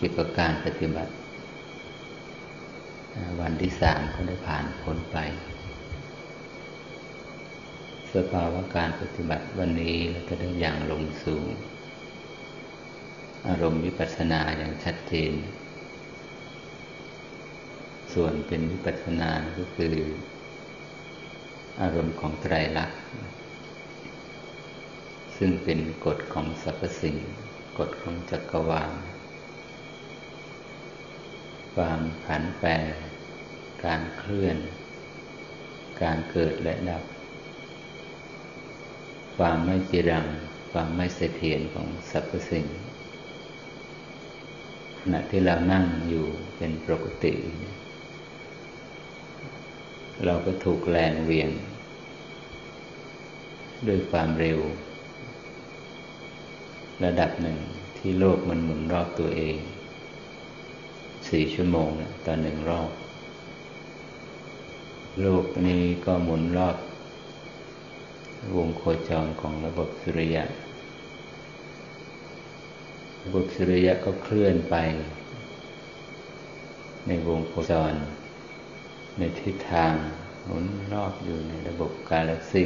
เกี่ยวกับการปฏิบัติ วันที่สามก็ได้ผ่านพ้นไป สภาวะการปฏิบัติวันนี้เราจะได้อย่างลงสู่อารมณ์วิปัสสนาอย่างชัดเจน ส่วนเป็นวิปัสสนาก็คือ อารมณ์ของไตรลักษณ์ ซึ่งเป็นกฎของสรรพสิ่ง กฎของจักรวาล ความผันแปร การเคลื่อน การเกิดและดับ ความไม่จีรัง ความไม่เสถียรของสรรพสิ่งขณะที่เรานั่งอยู่เป็นปกติ เราก็ถูกแรงเวียง ด้วยความเร็ว ระดับหนึ่งที่โลกมันหมุนรอบตัวเอง สี่ชั่วโมงต่อหนึ่งรอบโลกนี้ก็หมุนรอบ วงโคจรของระบบสุริยะ ระบบสุริยะก็เคลื่อนไป ในวงโคจร ในทิศทางหมุนรอบอยู่ในระบบกาแล็กซี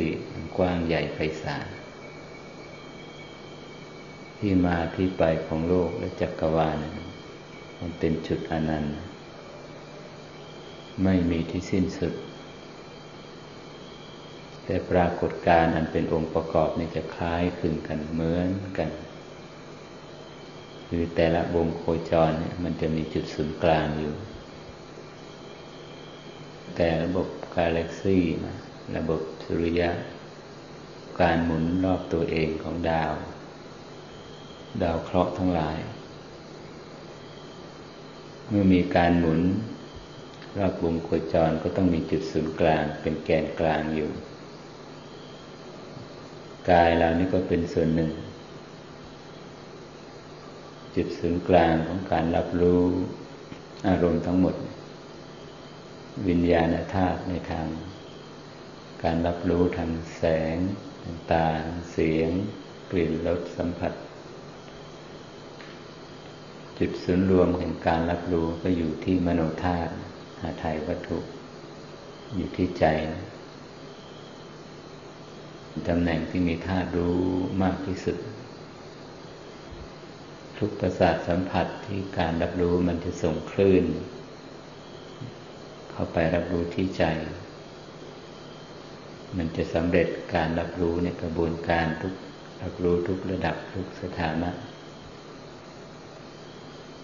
กว้างใหญ่ไพศาลที่มาที่ไปของโลกและจักรวาล มันเป็นจุดอนันต์ ไม่มีที่สิ้นสุด แต่ปรากฏการอันเป็นองค์ประกอบนี่จะคล้ายคลึงกันเหมือนกัน คือแต่ละวงโคจรเนี่ยมันจะมีจุดศูนย์กลางอยู่ แต่ระบบกาแล็กซี่นะระบบสุริยะ การหมุนรอบตัวเองของดาว ดาวเคราะห์ทั้งหลาย เมื่อมีการหมุนรอบวงโคจรก็ต้องมีจุดศูนย์กลางเป็นแกนกลางอยู่ กายเรานี่ก็เป็นส่วนหนึ่ง จุดศูนย์กลางของการรับรู้อารมณ์ทั้งหมด วิญญาณธาตุในทาง การรับรู้ทางแสงทางตาเสียง กลิ่นรสสัมผัส จุดศูนย์รวมแห่งการรับรู้ก็อยู่ที่มโนธาตุหาไทยวัตถุ อยู่ที่ใจตำแหน่งที่มีธาตุรู้มากที่สุด ทุกประสาทสัมผัสที่การรับรู้มันจะส่งคลื่น เข้าไปรับรู้ที่ใจ มันจะสำเร็จการรับรู้ในกระบวนการทุกรับรู้ทุกระดับทุกสถานะ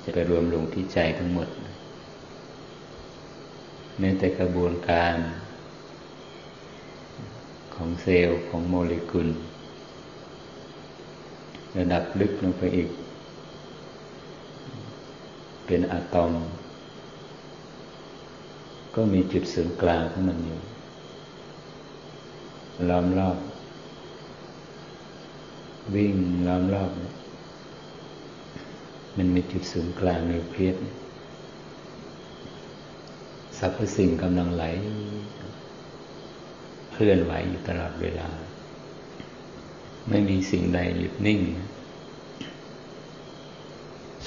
จะไปรวมลงที่ใจทั้งหมดแม้แต่กระบวนการของเซลล์ของโมเลกุล ระดับลึกลงไปอีก เป็นอะตอม ก็มีจุดศูนย์กลางของมันอยู่ล้อมรอบ วิ่งล้อมรอบ มันมีจุดศูนย์กลางนิวเคลียสสรรพสิ่งกำลังไหล เคลื่อนไหวอยู่ตลอดเวลา ไม่มีสิ่งใดหยุดนิ่ง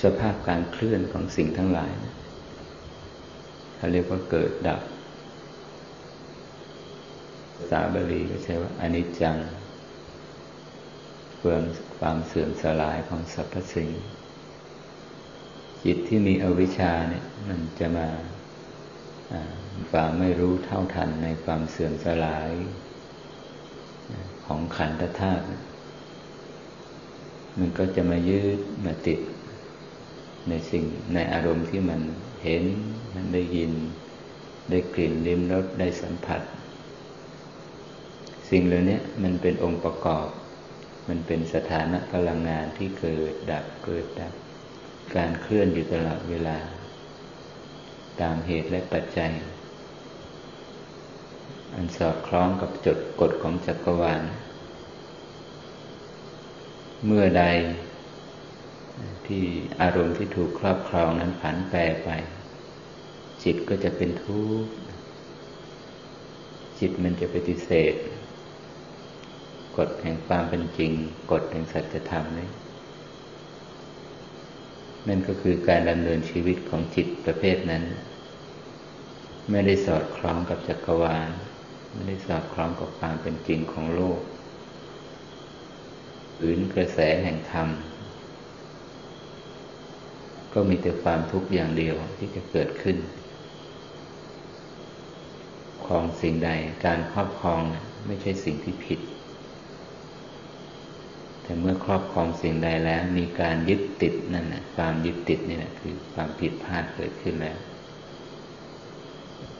สภาพการเคลื่อนของสิ่งทั้งหลายเขาเรียกว่าเกิดดับภาบาลีก็ใช้ว่าอนิจจังเฟื่องความเสื่อมสลายของสรรพสิ่ง จิตที่มีอวิชชาเนี่ยมันจะมาความไม่รู้เท่าทันในความเสื่อมสลายของขันธธาตุมันก็จะมายืดมาติดในสิ่งในอารมณ์ที่มันเห็นมันได้ยิน ได้กลิ่นลิ้มรสได้สัมผัส สิ่งเหล่านี้มันเป็นองค์ประกอบ มันเป็นสถานะพลังงานที่เกิดดับเกิดดับ การเคลื่อนอยู่ตลอดเวลา ตามเหตุและปัจจัย อันสอดคล้องกับจดกฎของจักรวาล เมื่อใดที่อารมณ์ที่ถูกครอบครองนั้นผันแปรไป จิตก็จะเป็นทุกข์จิตมันจะปฏิเสธ กฎแห่งความเป็นจริง กฎแห่งสัจธรรมนี้ นั่นก็คือการดำเนินชีวิตของจิตประเภทนั้น ไม่ได้สอดคล้องกับจักรวาล ไม่ได้สอดคล้องกับความเป็นจริงของโลกอื่นกระแสแห่งธรรม ก็มีแต่ความทุกข์อย่างเดียวที่จะเกิดขึ้นครองสิ่งใดการครอบครองไม่ใช่สิ่งที่ผิด แต่เมื่อครอบครองสิ่งใดแล้ว มีการยึดติดนั่นแหละความยึดติดนี่แหละคือความผิดพลาดเกิดขึ้นแล้ว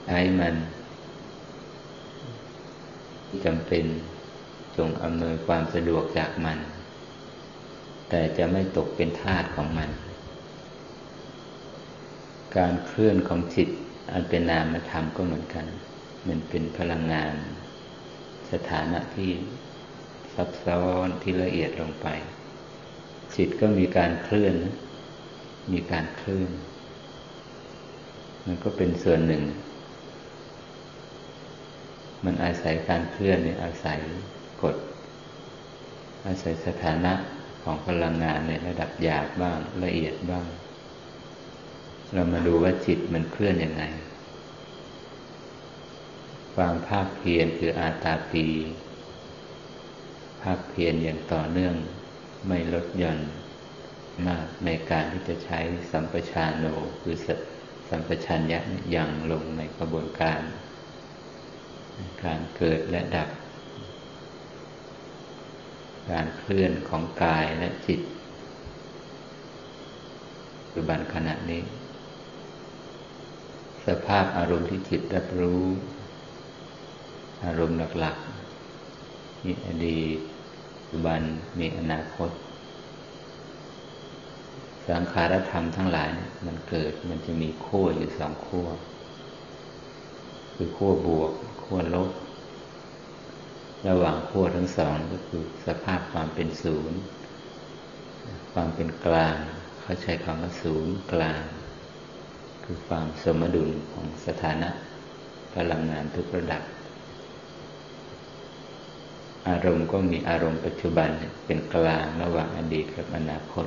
ไอ้มันจำเป็นจงอำนวยความสะดวกจากมัน แต่จะไม่ตกเป็นทาสของมัน การเคลื่อนของจิตอันเป็นนามธรรมก็เหมือนกัน มันเป็นพลังงาน สถานะที่ ซับซ้อนที่ละเอียดลงไป จิตก็มีการเคลื่อน มีการเคลื่อน มันก็เป็นส่วนหนึ่ง มันอาศัยการเคลื่อนเนี่ยอาศัยกฎอาศัยสถานะของพลังงานในระดับหยาบบ้างละเอียดบ้าง เรามาดูว่าจิตมันเคลื่อนยังไง ความภาคเพียรคืออาตาปี ภาคเพียรอย่างต่อเนื่องไม่ลดหย่อนมากในการที่จะใช้สัมปชานโนคือสัมปชัญญะยังลงในกระบวนการ การเกิดและดับ การเคลื่อนของกายและจิตปัจจุบันขณะนี้ สภาพอารมณ์ที่จิตรับรู้ อารมณ์หลักๆมีอดีต จจุบันมีอนาคต สังขารธรรมทั้งหลายมันเกิดมันจะมีขั้วอยู่สองขั้วคือขั้วบวกขั้วลบ ระหว่างขั้วทั้งสองก็คือสภาพความเป็นศูนย์ ความเป็นกลาง เขาใช้คำว่าศูนย์กลาง คือความสมดุลของสถานะพลังงานทุกระดับ อารมณ์ก็มีอารมณ์ปัจจุบันเป็นกลางระหว่างอดีตกับอนาคต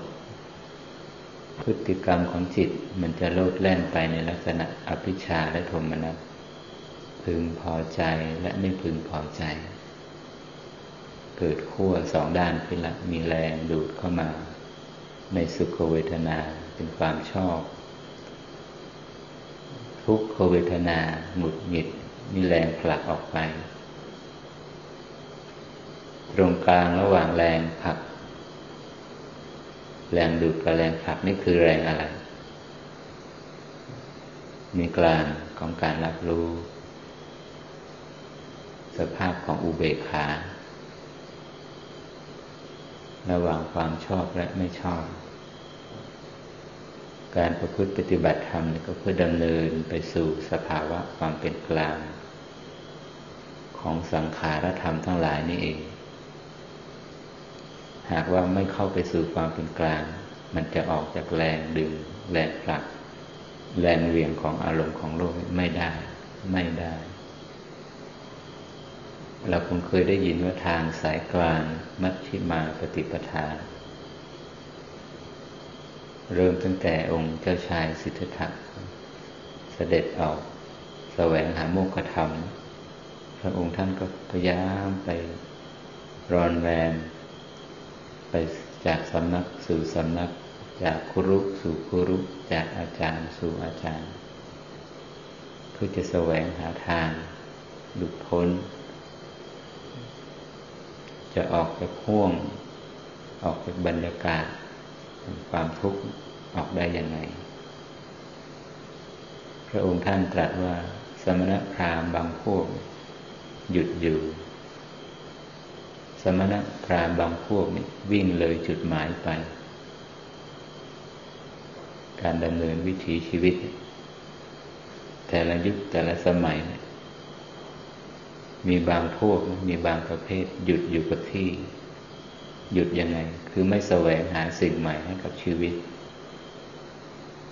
พฤติกรรมของจิตมันจะโลดแล่นไปในลักษณะอภิชาและโทมนัสพึงพอใจและไม่พึงพอใจ เกิดขั้วสองด้านขึ้นละมีแรงดูดเข้ามา ในสุขเวทนาเป็นความชอบ ทุกขเวทนาหงุดหงิดมีแรงผลักออกไป ตรงกลางระหว่างแรงผลัก แรงดูดกับแรงผลักนี่คือแรงอะไร มีกลางของการรับรู้ สภาพของอุเบกขา ระหว่างความชอบและไม่ชอบ การประพฤติปฏิบัติธรรมก็เพื่อดำเนินไปสู่สภาวะความเป็นกลางของสังขารธรรมทั้งหลายนี่เอง หากว่าไม่เข้าไปสู่ความเป็นกลาง มันจะออกจากแรงดึง แรงผลัก แรงเหวี่ยงของอารมณ์ของโลกไม่ได้ ไม่ได้ เราคงเคยได้ยินว่าทางสายกลาง มัชชิมาปฏิปทา เริ่มตั้งแต่องค์เจ้าชายสิทธัตถะเสด็จออกแสวงหาโมกขธรรม พระองค์ท่านก็พยายามไปรอนแรม ไปจากสำนักสู่สำนัก จากครุสู่ครุจากอาจารย์สู่อาจารย์เพื่อจะแสวงหาทางหลุดพ้น จะออกจากห่วง ออกจากบรรยากาศความทุกข์ออกได้อยังไงพระองค์ท่านตรัสว่า สมณพราหมณ์บางพวก หยุดอยู่ มณพราหมณ์บางพวกนี่วิ่งเลยจุดหมายไป การดำเนินวิถีชีวิต แต่ละยุคแต่ละสมัย มีบางพวกมีบางประเภท หยุดอยู่กับที่ หยุดยังไง คือไม่แสวงหาสิ่งใหม่ให้กับชีวิต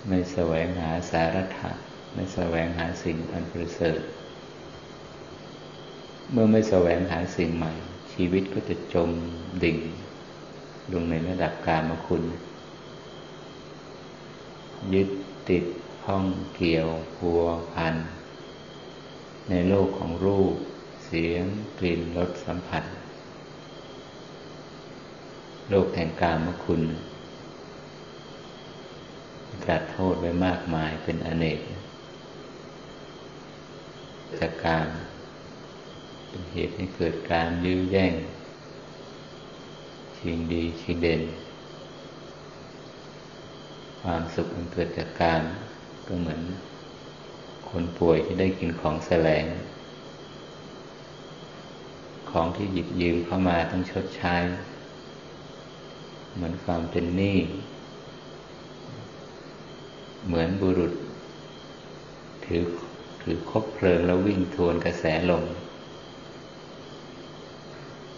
ไม่แสวงหาสาระถะไม่แสวงหาสิ่งอันประเสริฐเมื่อไม่แสวงหาสิ่งใหม่ ชีวิตก็จะจมดิ่ง ลงในระดับการมคุณ ยึดติดข้องเกี่ยวพัวพัน ในโลกของรูป เสียง กลิ่นรสสัมผัส โลกแห่งกามคุณตรัสโทษไว้มากมายเป็นอเนกจากการ เป็นเหตุให้เกิดการยื้อแย่ง ชิงดีชิงเด่น ความสุขมันเกิดจากการก็เหมือน คนป่วยที่ได้กินของแสลง ของที่หยิบยืมเข้ามาต้องชดใช้ เหมือนความเป็นหนี้เหมือนบุรุษ ถือถือคบเพลิงแล้ววิ่งทวนกระแสลม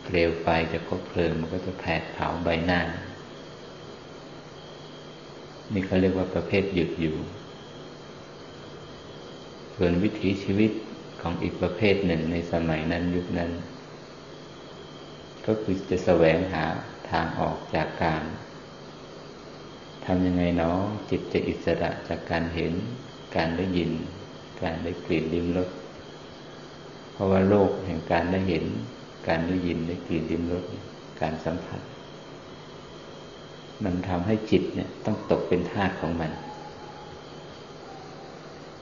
เปลวไฟจะคบเพลิงมันก็จะแผดเผาใบหน้า นี่เขาเรียกว่าประเภทหยุดอยู่ ส่วนวิถีชีวิตของอีกประเภทหนึ่งในสมัยนั้นยุคนั้น ก็คือจะแสวงหาทางออกจากการทำยังไงเนาะจิตจะอิสระจากการเห็น การได้ยิน การได้กลิ่นลิ้มรสเพราะว่าโลกแห่งการได้เห็น การได้ยินได้กลิ่นลิ้มรสการสัมผัส มันทำให้จิตเนี่ยต้องตกเป็นทาสของมัน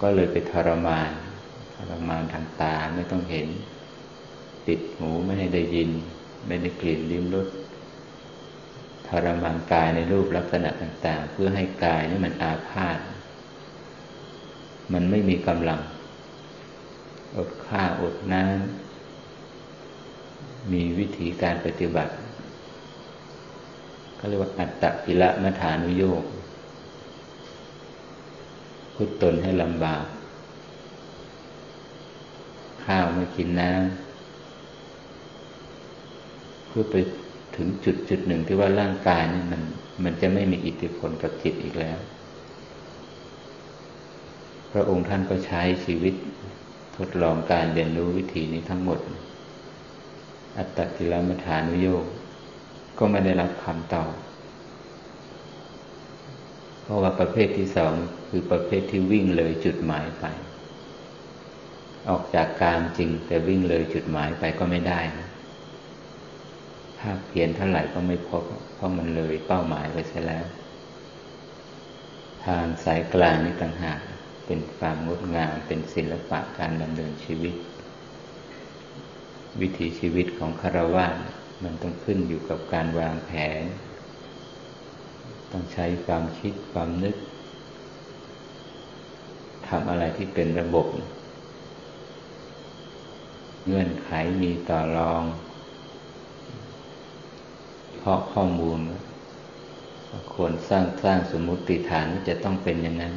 ก็เลยไปทรมาน ทรมานทางตาไม่ต้องเห็น ติดหูไม่ให้ได้ยิน ไม่ได้กลิ่นลิ้มรสทรมานกายในรูปลักษณะต่าง ๆ เพื่อให้กายนี่มันอาพาธมันไม่มีกำลัง อดข้าอดน้ำ มีวิธีการปฏิบัติเขาเรียกว่าอัตตกิละมัฐานุโยกพุทตนให้ลำบาก ข้าวไม่กินน้ำเพื่อไปถึงจุดจุดหนึ่งที่ว่าร่างกายนี่มัน มันจะไม่มีอิทธิพลกับจิตอีกแล้ว พระองค์ท่านก็ใช้ชีวิตทดลองการเรียนรู้วิธีนี้ทั้งหมด อัตตกิลมัฐานุโยกก็ไม่ได้รับคำตอบ เพราะว่าประเภทที่สองคือประเภทที่วิ่งเลยจุดหมายไป ออกจากการจริงแต่วิ่งเลยจุดหมายไปก็ไม่ได้นะภาคเพียนเท่าไหร่ก็ไม่พบเพราะมันเลยเป้าหมายไปใช่แล้ว ทางสายกลางนี่ต่างหากเป็นความงดงามเป็นศิลปะการดำเนินชีวิต วิถีชีวิตของคารวะมันต้องขึ้นอยู่กับการวางแผน ต้องใช้ความคิดความนึกทำอะไรที่เป็นระบบ เงื่อนไขมีต่อรอง เพราะข้อมูลควรสร้างสร้างสมมุติฐานว่าจะต้องเป็นอย่างนั้น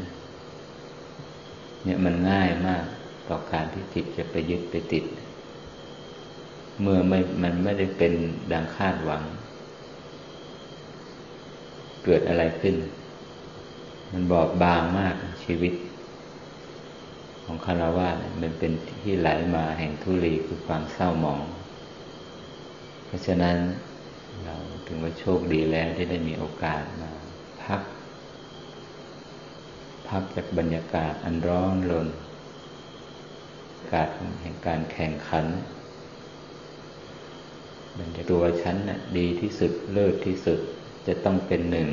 เนี่ยมันง่ายมากต่อการที่จิตจะไปยึดไปติด เมื่อไม่มันไม่ได้เป็นดังคาดหวัง เกิดอะไรขึ้น มันบอบบางมากชีวิต ของคารวะมันเป็นที่ไหลมาแห่งทุลีคือความเศร้าหมอง เพราะฉะนั้นเราถึงว่าโชคดีแล้วที่ได้มีโอกาสมาพัก พักจากบรรยากาศอันร้อนรน กาศแห่งการแข่งขัน บรรยาตัวฉันน่ะดีที่สุดเลิศที่สุดจะต้องเป็นหนึ่ง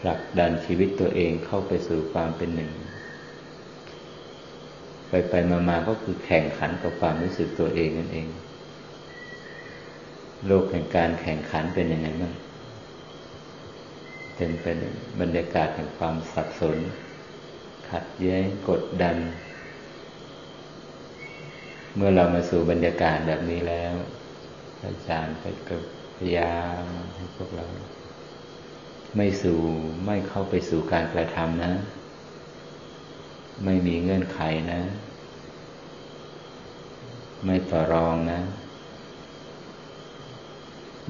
ผลักดันชีวิตตัวเองเข้าไปสู่ความเป็นหนึ่ง ไปไปมาๆก็คือแข่งขันกับความรู้สึกตัวเองนั่นเอง โลกแห่งการแข่งขันเป็นยังไงบ้างเป็นเป็นบรรยากาศแห่งความสับสน ขัดแย้งกดดัน เมื่อเรามาสู่บรรยากาศแบบนี้แล้วอาจารย์ก็พยายามให้พวกเรา ไม่สู่ไม่เข้าไปสู่การกระทำนะ ไม่มีเงื่อนไขนะ ไม่ต่อรองนะ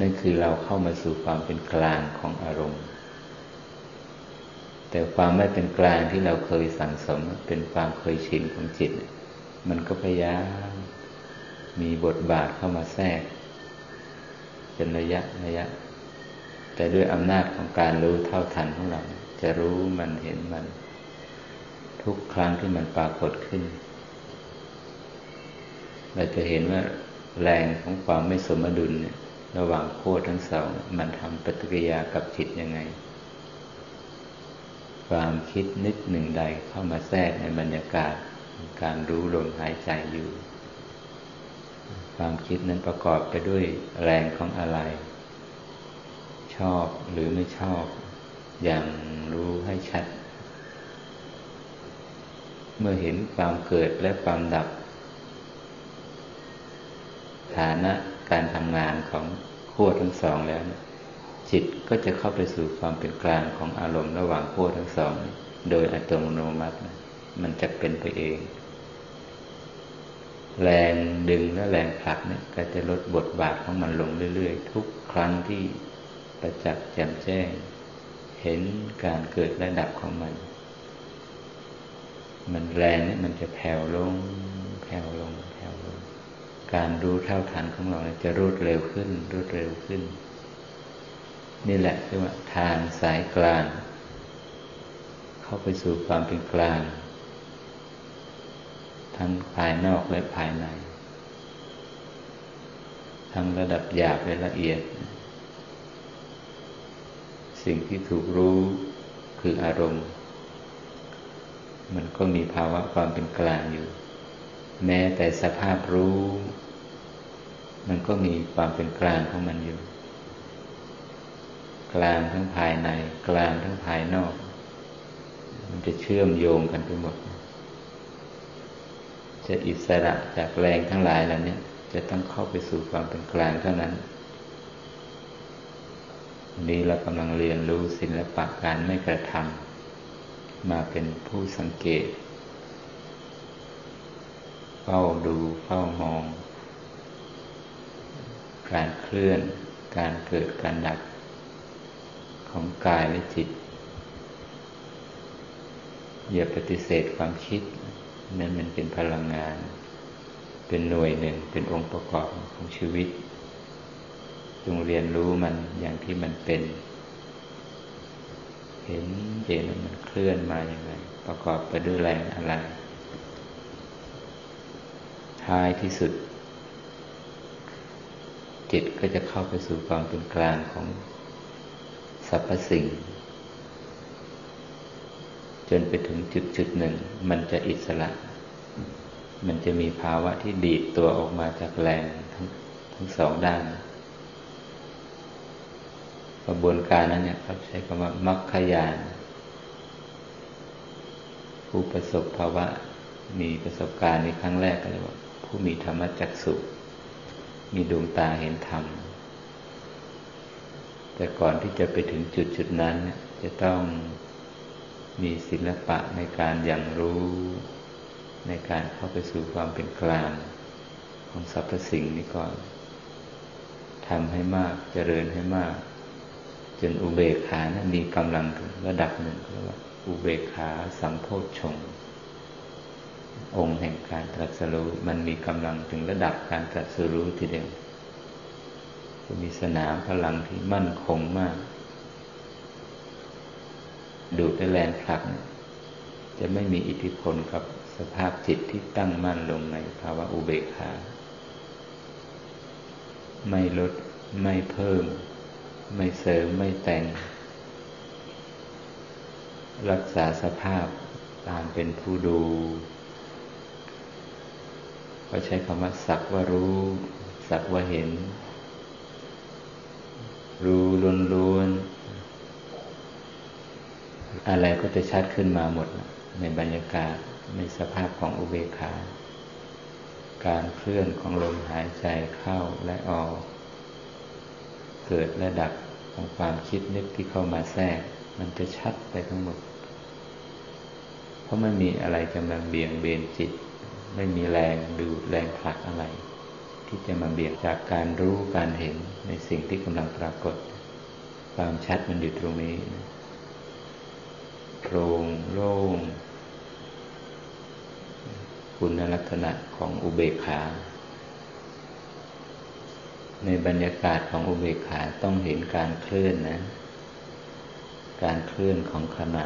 นั่นคือเราเข้ามาสู่ความเป็นกลางของอารมณ์ แต่ความไม่เป็นกลางที่เราเคยสั่งสมเป็นความเคยชินของจิต มันก็พยายาม มีบทบาทเข้ามาแทรก เป็นระยะระยะ แต่ด้วยอำนาจของการรู้เท่าทันของเรา จะรู้มันเห็นมัน ทุกครั้งที่มันปรากฏขึ้น เราจะเห็นว่าแรงของความไม่สมดุลเนี่ยระหว่างโคตรทั้งสอง มันทำปฏิกิริยากับจิตยังไง ความคิดนึกหนึ่งใดเข้ามาแทรกในบรรยากาศ การรู้ลมหายใจอยู่ ความคิดนั้นประกอบไปด้วยแรงของอะไร ชอบหรือไม่ชอบ อย่างรู้ให้ชัด เมื่อเห็นความเกิดและความดับ ฐานะการทำงานของขั้วทั้งสองแล้ว จิตก็จะเข้าไปสู่ความเป็นกลางของอารมณ์ระหว่างขั้วทั้งสอง โดยอัตโนมัติ มันจะเป็นไปเอง แรงดึงและแรงผลักเนี่ยก็จะลดบทบาทของมันลงเรื่อยๆ ทุกครั้งที่ประจักษ์แจ่มแจ้ง เห็นการเกิดและดับของมัน มันแรงเนี่ยมันจะแผ่วลง แผ่วลง แผ่วลง การรู้เท่าทันของเราจะรวดเร็วขึ้น รวดเร็วขึ้น นี่แหละเรียกว่าทางสายกลาง เข้าไปสู่ความเป็นกลาง ทั้งภายนอกและภายใน ทั้งระดับหยาบและละเอียด สิ่งที่ถูกรู้คืออารมณ์ มันก็มีภาวะความเป็นกลางอยู่ แม้แต่สภาพรู้ มันก็มีความเป็นกลางของมันอยู่ กลางทั้งภายใน กลางทั้งภายนอก มันจะเชื่อมโยงกันไปหมด จะอิสระจากแรงทั้งหลายเหล่านี้จะต้องเข้าไปสู่ความเป็นกลางเท่านั้นนี้เรากำลังเรียนรู้ศิลปะการไม่กระทำมาเป็นผู้สังเกต เฝ้าดูเฝ้ามอง การเคลื่อน การเกิดการดับของกายและจิต อย่าปฏิเสธความคิด นั้นมันเป็นพลังงาน เป็นหน่วยหนึ่ง เป็นองค์ประกอบของชีวิต จงเรียนรู้มันอย่างที่มันเป็น เห็นเจนมันเคลื่อนมาอย่างไร ประกอบไปด้วยแรงอะไร ท้ายที่สุด จิตก็จะเข้าไปสู่ความเป็นกลางของสรรพสิ่ง จนไปถึงจุดจุดหนึ่ง มันจะอิสระ มันจะมีภาวะที่ดีดตัวออกมาจากแรงทั้งทั้งสองด้าน กระบวนการนั้นเนี่ยเขาใช้คำว่ามัคคยาน ผู้ประสบภาวะมีประสบการณ์ในครั้งแรกก็เรียกว่า ผู้มีธรรมจักสุมีดวงตาเห็นธรรม แต่ก่อนที่จะไปถึงจุดจุดนั้นจะต้อง มีศิลปะในการอย่างรู้ ในการเข้าไปสู่ความเป็นกลางของสรรพสิ่งนี้ก่อนทำให้มากเจริญให้มาก จนอุเบกขานะมีกำลังถึงระดับหนึ่งเรียกว่าอุเบกขาสัมโพชฌงองค์แห่งการตรัสรู้มันมีกำลังถึงระดับการตรัสรู้ทีเดียวจะมีสนามพลังที่มั่นคงมาก ดูดแรงผลัก จะไม่มีอิทธิพลกับสภาพจิตที่ตั้งมั่นลงในภาวะอุเบกขา ไม่ลด ไม่เพิ่ม ไม่เสริม ไม่แต่ง รักษาสภาพตามเป็นผู้ดูเขาใช้คำว่าสักว่ารู้ สักว่าเห็น รู้ล้วนๆ อะไรก็จะชัดขึ้นมาหมด ในบรรยากาศในสภาพของอุเบกขา การเคลื่อนของลมหายใจเข้าและออก เกิดและดับของความคิดนึกที่เข้ามาแทรก มันจะชัดไปทั้งหมด เพราะไม่มีอะไรจะมาเบี่ยงเบนจิต ไม่มีแรงดูแรงผลักอะไร ที่จะมาเบี่ยงจากการรู้การเห็นในสิ่งที่กำลังปรากฏ ความชัดมันอยู่ตรงนี้ โปร่งโล่ง คุณลักษณะของอุเบกขา ในบรรยากาศของอุเบกขาต้องเห็นการเคลื่อนนะ การเคลื่อนของขณะ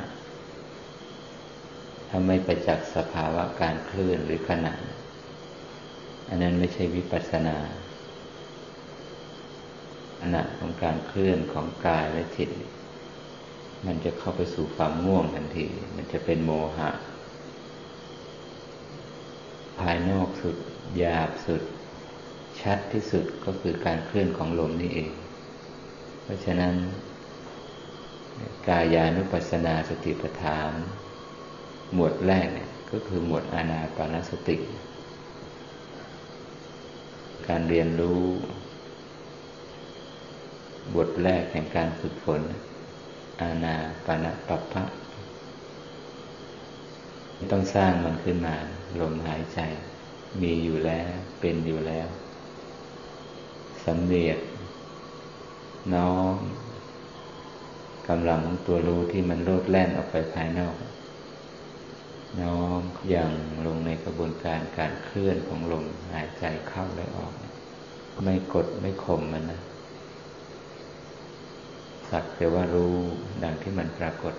ถ้าไม่ไปจักสภาวะการเคลื่อนหรือขณะ อันนั้นไม่ใช่วิปัสสนาขณะของการเคลื่อนของกายและจิต มันจะเข้าไปสู่ความง่วงทันที มันจะเป็นโมหะ ภายนอกสุดหยาบสุด ชัดที่สุดก็คือการเคลื่อนของลมนี่เอง เพราะฉะนั้น กายานุปัสสนาสติปัฏฐาน หมวดแรกเนี่ยก็คือหมวดอานาปานสติ การเรียนรู้ บทแรกแห่งการฝึกฝน อาณาปานปัปพะต้องสร้างมันขึ้นมา ลมหายใจ มีอยู่แล้วเป็นอยู่แล้วสำเนียกน้อมกำลังของตัวรู้ที่มันโลดแล่นออกไปภายนอก น้อมอย่างลงในกระบวนการการเคลื่อนของลมหายใจเข้าและออก ไม่กดไม่ข่มมันนะ สักแต่ว่ารู้ดังที่มันปรากฏ